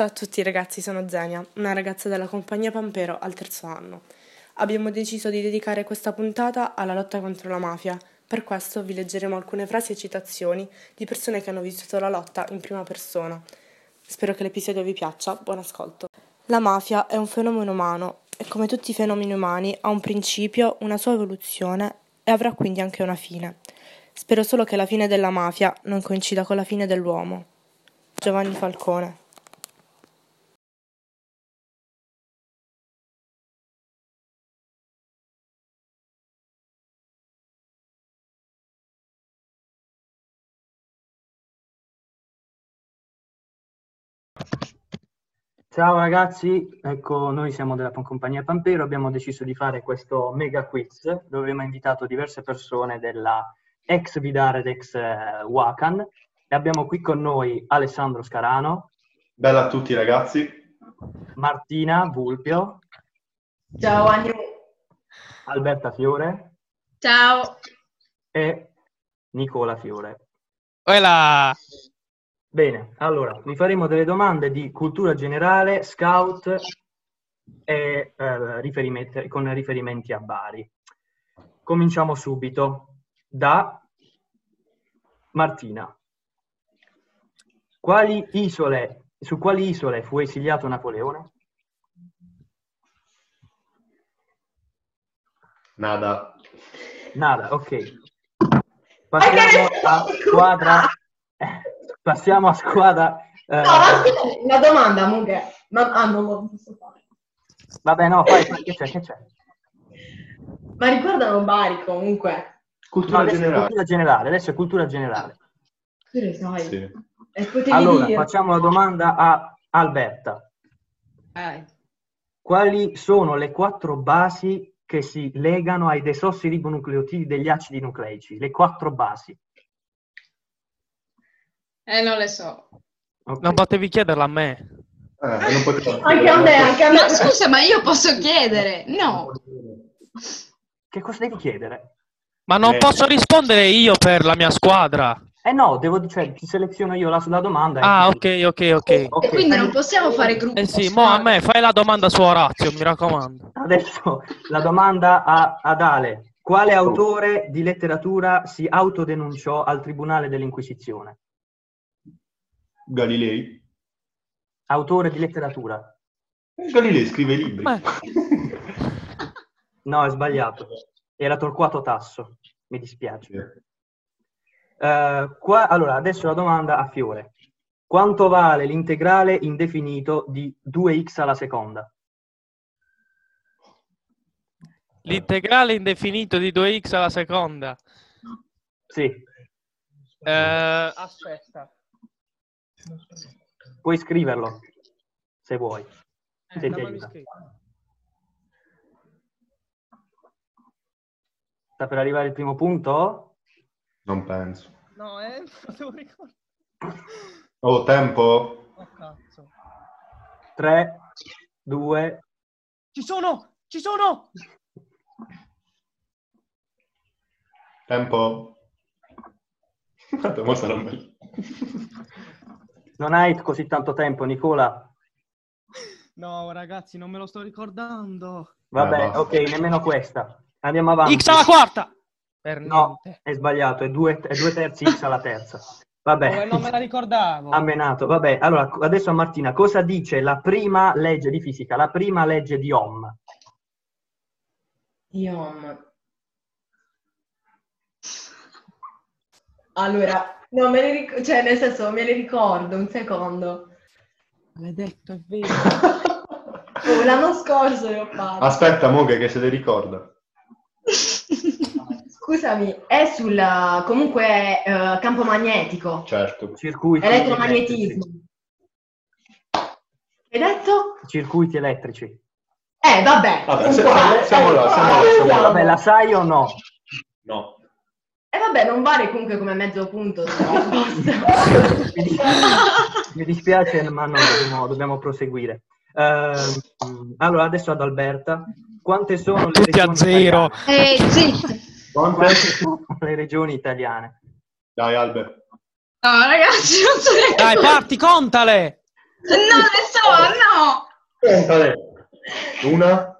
Ciao a tutti ragazzi, sono Zenia, una ragazza della compagnia Pampero al terzo anno. Abbiamo deciso di dedicare questa puntata alla lotta contro la mafia. Per questo vi leggeremo alcune frasi e citazioni di persone che hanno vissuto la lotta in prima persona. Spero che l'episodio vi piaccia, buon ascolto. La mafia è un fenomeno umano e come tutti i fenomeni umani ha un principio, una sua evoluzione e avrà quindi anche una fine. Spero solo che la fine della mafia non coincida con la fine dell'uomo. Giovanni Falcone. Ciao ragazzi, ecco noi siamo della compagnia Pampero, abbiamo deciso di fare questo mega quiz dove abbiamo invitato diverse persone della ex Vidare ed ex eh, Wakan e abbiamo qui con noi Alessandro Scarano. Bella a tutti ragazzi. Martina Vulpio. Ciao Agnew. Alberta Fiore. Ciao. E Nicola Fiore. Hola. Bene, allora vi faremo delle domande di cultura generale, scout e eh, riferimenti, con riferimenti a Bari. Cominciamo subito da Martina. Quali isole, su quali isole fu esiliato Napoleone? Nada. Nada, ok. Passiamo a squadra. Passiamo a squadra. Eh... No, una domanda, Mughe. Non, ah, non lo posso fare. Vabbè, no, fai, fai che c'è, che c'è? Ma ricordano Bari comunque. Cultura, no, generale. cultura generale. Adesso è cultura generale. Tu sai. Sì. Allora, dire. facciamo la domanda a Alberta. Eh. Quali sono le quattro basi che si legano ai desossiribonucleotidi degli acidi nucleici? Le quattro basi. Eh, non le so. Okay. Non potevi chiederla a me. Eh, potevo... anche a me, anche a me. No, scusa, ma io posso chiedere? No. Che cosa devi chiedere? Ma non eh. posso rispondere io per la mia squadra. Eh no, devo, cioè, ti seleziono io la, la domanda. Ah, ok, ok, ok. E quindi non possiamo fare gruppo. Eh sì, mo a me fai la domanda su Orazio, mi raccomando. Adesso la domanda a, ad Ale. Quale autore di letteratura si autodenunciò al Tribunale dell'Inquisizione? Galilei. Autore di letteratura. Galilei scrive libri. no, è sbagliato. Era Torquato Tasso. Mi dispiace. Uh, qua, allora, adesso la domanda a Fiore. Quanto vale l'integrale indefinito di 2x alla seconda? L'integrale indefinito di 2x alla seconda? Sì. Uh, aspetta. Puoi scriverlo, se vuoi. Eh, se ti aiuta. Sta per arrivare il primo punto? Non penso. No, eh, devo ricordare. Oh, tempo? Oh, cazzo. 3, 2... Ci sono! Ci sono! Tempo? Tanto mo sarà meglio. Non hai così tanto tempo, Nicola? No, ragazzi, non me lo sto ricordando. Vabbè, eh, ok, nemmeno questa. Andiamo avanti. X alla quarta! Per no, è sbagliato, è due, è due terzi X alla terza. Vabbè. Non me la ricordavo. Ammenato. Vabbè, allora, adesso a Martina, cosa dice la prima legge di fisica, la prima legge di Ohm? Di Ohm. Allora, No, me le ricordo, cioè nel senso me le ricordo, un secondo. Maledetto, è vero. oh, l'anno scorso le ho fatte. Aspetta, Moghe, che se le ricorda. Scusami, è sul comunque uh, campo magnetico. Certo. Circuiti Elettromagnetismo. Hai detto? Circuiti elettrici. Eh, vabbè. vabbè siamo, siamo, là, siamo là, siamo là. Vabbè, la sai o no? No. Vabbè, non vale comunque come mezzo punto. Mi dispiace, ma no, dobbiamo, dobbiamo proseguire. Uh, allora, adesso ad Alberta. Quante sono le Tutti regioni a zero. Eh, sì. Quante sono le regioni italiane? Dai, Albert. No, ragazzi, non so neanche... Dai, parti, contale! No, le so no! Contale. Una.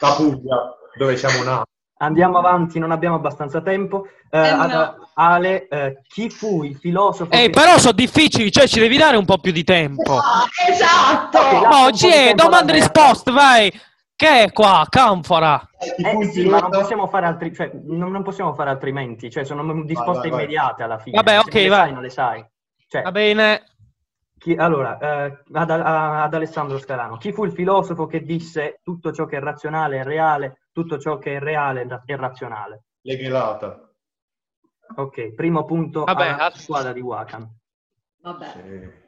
La Puglia, dove siamo nati. Andiamo avanti, non abbiamo abbastanza tempo. Eh, Eh, no. ad- Ale, eh, chi fu il filosofo? Ehi, che- però sono difficili, cioè ci devi dare un po' più di tempo. Ah, esatto! Ok, lascia un No, po' ci di è, tempo domande e alla risposte, vai. Che è qua? Canfora. Eh il sì, ma non possiamo fare altri, cioè, non, non possiamo fare altrimenti, cioè sono risposte vai, vai. immediate alla fine. Vabbè, ok, non le vai. sai, non le sai. Cioè, Va bene. chi- allora, eh, ad, ad Alessandro Scalano, chi fu il filosofo che disse tutto ciò che è razionale è reale, tutto ciò che è reale è razionale? Leghelata. Ok, primo punto Vabbè, alla al- squadra di Wakan. Vabbè. Sì.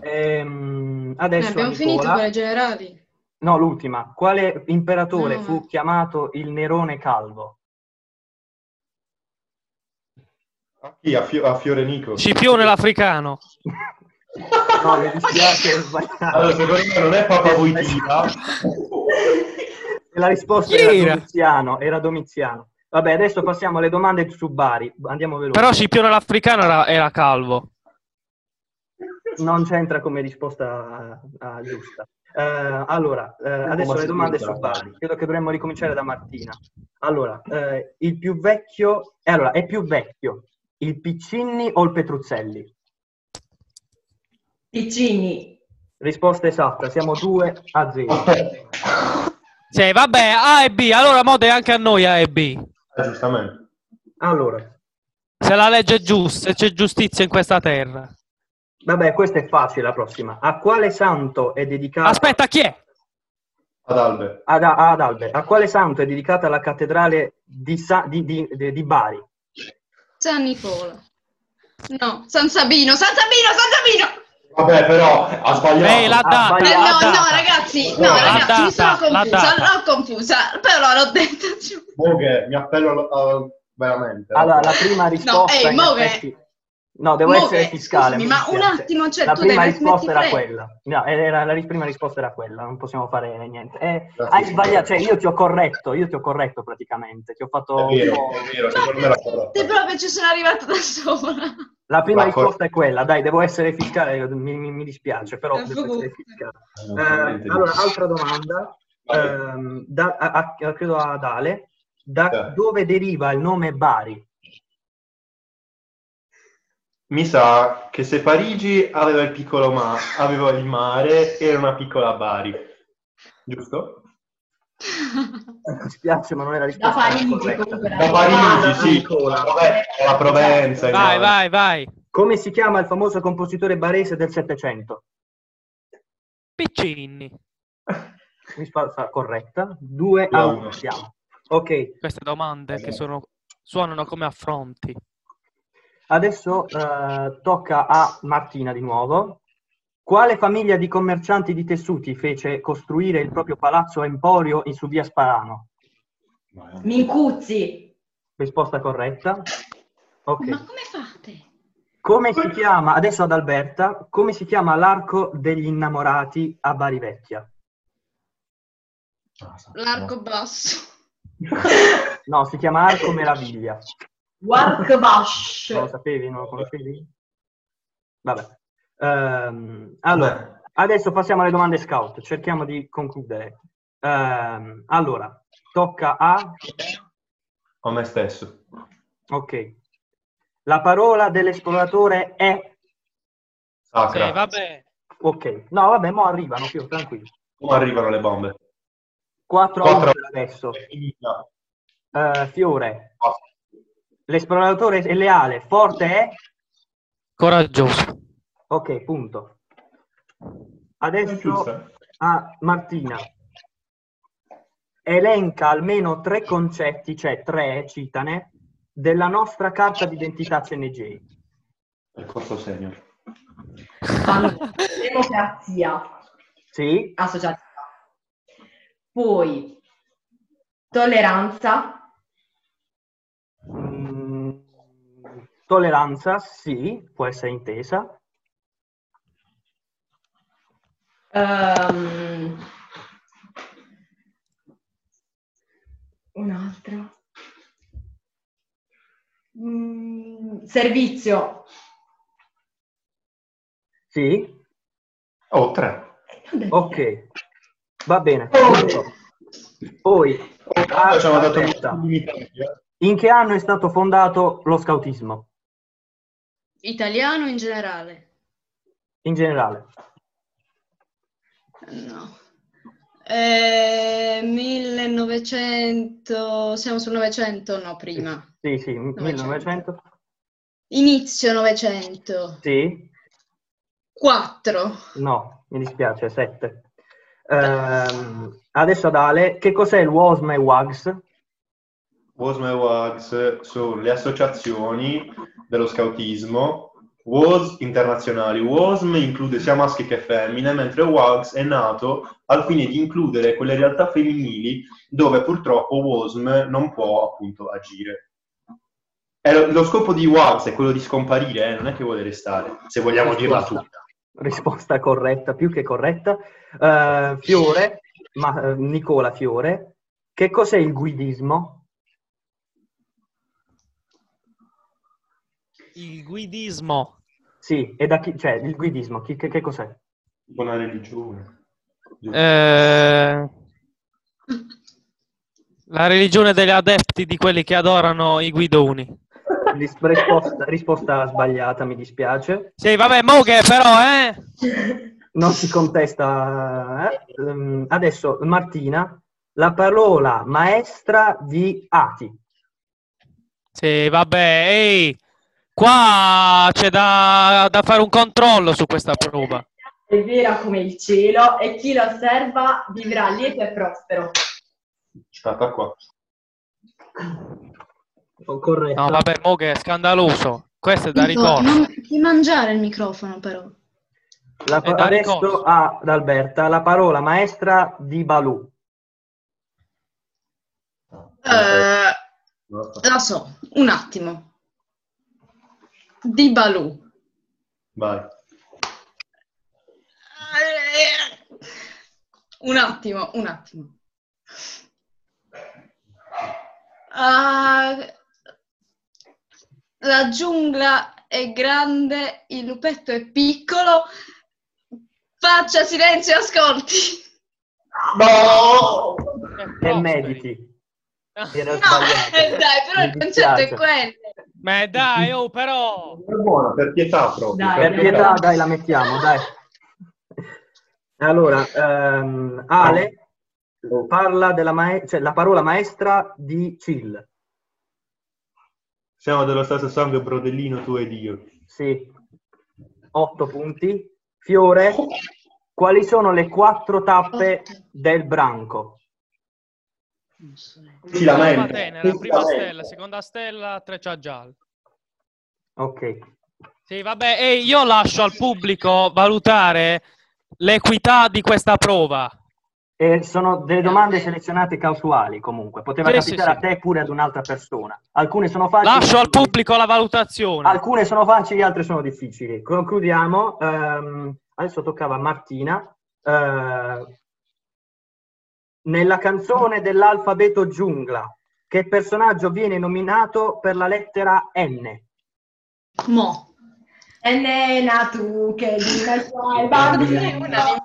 Ehm, Eh, adesso abbiamo Nicola- finito con le generali. No, l'ultima. Quale imperatore No. fu chiamato il Nerone Calvo? A chi? A, Fio- a Fiorenico. Scipione l'africano. No, mi dispiace. Allora, secondo me non è Papa La risposta era era? Domiziano, era Domiziano. Vabbè, adesso passiamo alle domande su Bari. Andiamo veloci. Però Scipione l'africano era, era calvo. Non c'entra come risposta ah, giusta. Eh, allora, eh, adesso le domande su? Bari. Credo che dovremmo ricominciare da Martina. Allora, eh, il più vecchio... eh, allora, è più vecchio il Piccinni o il Petruzzelli? Piccini. Risposta esatta, siamo 2 a 0. Sì, vabbè, A e B. Allora mode anche a noi A e B. Eh, giustamente. Allora, Se la legge è giusta, se c'è giustizia in questa terra. vabbè, questa è facile la prossima. A quale santo è dedicata... Aspetta, chi è? Ad Albe. Ad, ad Albert, a quale santo è dedicata la cattedrale di, Sa- di- di- di- di Bari? San Nicola. No, San Sabino, San Sabino, San Sabino! Vabbè, però ha sbagliato. La Ah, data, Eh, no, data. no, ragazzi, no, La ragazzi, mi sono confusa, l'ho confusa, però l'ho detta. Moghe, mi appello al- veramente. Allora, la prima risposta... mo che- effetti- No, devo Mo essere fiscale. scusami, mi ma un attimo, cioè, la tu prima devi risposta era quella. No, era, la prima risposta era quella, non possiamo fare niente. Eh, hai sbagliato, cioè io ti ho corretto, io ti ho corretto praticamente, ti ho fatto È vero, è vero, secondo me l'ha corretta. Te proprio ci sono arrivata da sola. La prima La cor- risposta è quella, dai, devo essere fiscale, mi, mi- mi dispiace, però Eh, devo essere fiscale. Eh, di- allora, altra domanda, ehm, da- a- a- credo ad Ale, da Eh. dove deriva il nome Bari? Mi sa che se Parigi aveva il piccolo ma aveva il mare, era una piccola Bari. Giusto? Mi spiace, ma non è la Da risposta Parigi comunque. Da Parigi, sì. Nicola. Vabbè, la Provenza. Vai, no. vai, vai. Come si chiama il famoso compositore barese del Settecento? Piccini. Risposta corretta. 2 a Due a 1 uno. siamo. Ok, Queste domande che sono, suonano come affronti. adesso eh, tocca a Martina di nuovo. Quale famiglia di commercianti di tessuti fece costruire il proprio palazzo Emporio in su via Sparano? Mincuzzi. Risposta corretta. Ok. Ma come fate? Come si chiama, adesso ad Alberta, come si chiama l'arco degli innamorati a Bari Vecchia? L'arco basso. No, si chiama Arco Meraviglia. Warkbash. Non lo sapevi? Non lo conoscevi? Vabbè. Ehm, allora, adesso passiamo alle domande scout. Cerchiamo di concludere. Ehm, allora, tocca a... A me stesso. Ok. La parola dell'esploratore è... Sacra. Sì, vabbè. Ok. No, vabbè, mo arrivano, più tranquilli. Come arrivano le bombe? 4 a 1 Quattro. per adesso. Eh, Fiore. L'esploratore è leale, forte è... Coraggioso. Ok, punto. Adesso a Martina. Elenca almeno tre concetti, cioè tre, citane, della nostra carta d'identità CNG. Il corso senior. Allora, democrazia. Sì, Associativa. Poi tolleranza. mm, tolleranza, sì, può essere intesa. Ehm, un'altra. Mm, servizio. Sì, Oh, tre. Ok, va bene. Poi, Ah, dato in che anno è stato fondato lo scautismo? Italiano in generale? In generale. No. Eh, 1900, siamo sul 900? No, prima. Sì, sì, 1900. Inizio 900. Sì, 4. no, mi dispiace, 7. adesso ad Ale, che cos'è il WOSM e WAGS? WOSM e WAGS sono le associazioni dello scautismo. WOS internazionali. WOSM include sia maschi che femmine, mentre WAGS è nato al fine di includere quelle realtà femminili dove purtroppo WOSM non può appunto agire. E lo, lo scopo di WAGS è quello di scomparire, eh, non è che vuole restare, se vogliamo dirla Risposta. tutta. Risposta corretta, più che corretta. Eh, Fiore, ma, eh, Nicola Fiore, che cos'è il guidismo? Il guidismo. Sì, e da chi, cioè il guidismo, chi- che, che cos'è? Buona religione. Eh, la religione degli adepti di quelli che adorano i guidoni. Ris- Risposta, risposta sbagliata, mi dispiace. Sì, vabbè, mo che però, eh? Non si contesta. eh. Ehm, adesso, Martina, la parola maestra di Ati. Sì, vabbè, ehi, qua c'è da, da fare un controllo su questa prova. È vera come il cielo e chi lo osserva vivrà lieto e prospero. Aspetta qua. Oh, Corretto. No, vabbè, mo che è scandaloso. Questo è da ricordo. non ti mangiare il microfono però. La- da adesso ad Alberta la parola maestra di Balù. Eh, la so, un attimo. Di Balù. Vai. Un attimo, un attimo. Ah, la giungla è grande, il lupetto è piccolo. Faccia silenzio e ascolti. No! E mediti. No, eh, dai, però il concetto è quello. Ma dai, oh, però. È buona, per pietà proprio. Dai, Per pietà, dai, la mettiamo, dai. Allora, ehm, Ale parla della mae- cioè, la parola maestra di Chill. Siamo dello stesso sangue, brodellino, tu ed io. Sì, otto punti. Fiore, quali sono le quattro tappe del branco? Si lamenta. Prima tenera, prima stella, seconda stella, treccia gialla. Ok. Sì, vabbè, e io lascio al pubblico valutare l'equità di questa prova. E sono delle domande selezionate casuali comunque, poteva Sì, capitare sì. a te pure ad un'altra persona. Alcune sono facili. Lascio al pubblico la valutazione. Alcune sono facili, altre sono difficili. Concludiamo. ehm, adesso toccava a Martina. Eh, nella canzone dell'alfabeto giungla, che personaggio viene nominato per la lettera N? Mo. E nena tu che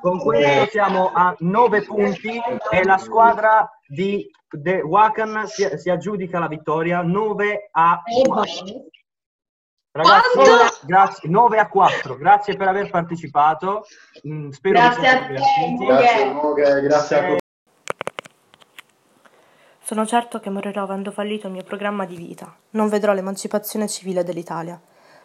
Con questo siamo a 9 punti e la squadra di The Wakan si, si aggiudica la vittoria 9 a 4. Ragazzi, Quanto? grazie, 9 a 4. Grazie per aver partecipato. Mm, spero Grazie a te. Grazie, grazie a Eh, Sono certo che morirò avendo fallito il mio programma di vita. Non vedrò l'emancipazione civile dell'Italia.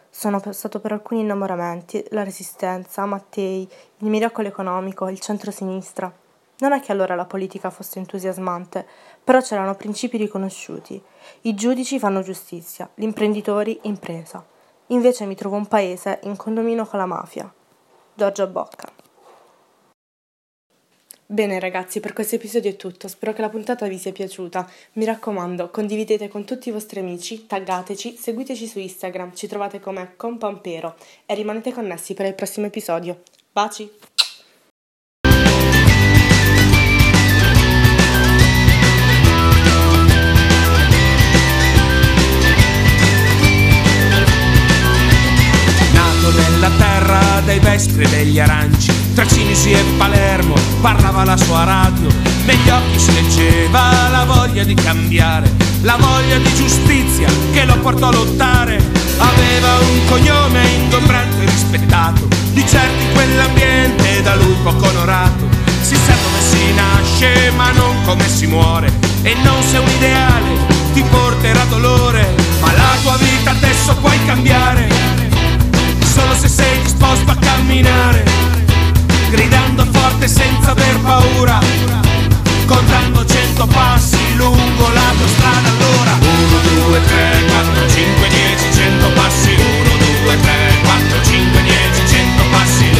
Sono passato per alcuni innamoramenti, la resistenza, Mattei, il miracolo economico, il centro-sinistra. Non è che allora la politica fosse entusiasmante, però c'erano principi riconosciuti. I giudici fanno giustizia, gli imprenditori impresa. Invece mi trovo un paese in condominio con la mafia. Giorgia Bocca. Bene ragazzi, per questo episodio è tutto, spero che la puntata vi sia piaciuta. Mi raccomando, condividete con tutti i vostri amici, taggateci, seguiteci su Instagram, ci trovate come Compampero e rimanete connessi per il prossimo episodio. Baci! Nato nella terra dei vespri e degli aranci, tra Cinisi e Palermo parlava la sua radio, negli occhi si leggeva la voglia di cambiare, la voglia di giustizia che lo portò a lottare. Aveva un cognome ingombrante e rispettato, di in quell'ambiente da lui poco onorato. Si sa come si nasce ma non come si muore, e non se un ideale ti porterà dolore, ma la tua vita adesso puoi cambiare, solo se sei disposto a camminare gridando forte senza aver paura, contando cento passi lungo la tua strada allora. 1, 2, 3, 4, 5, 10, 100 passi, 1, 2, 3, 4, 5, 10, 100 passi.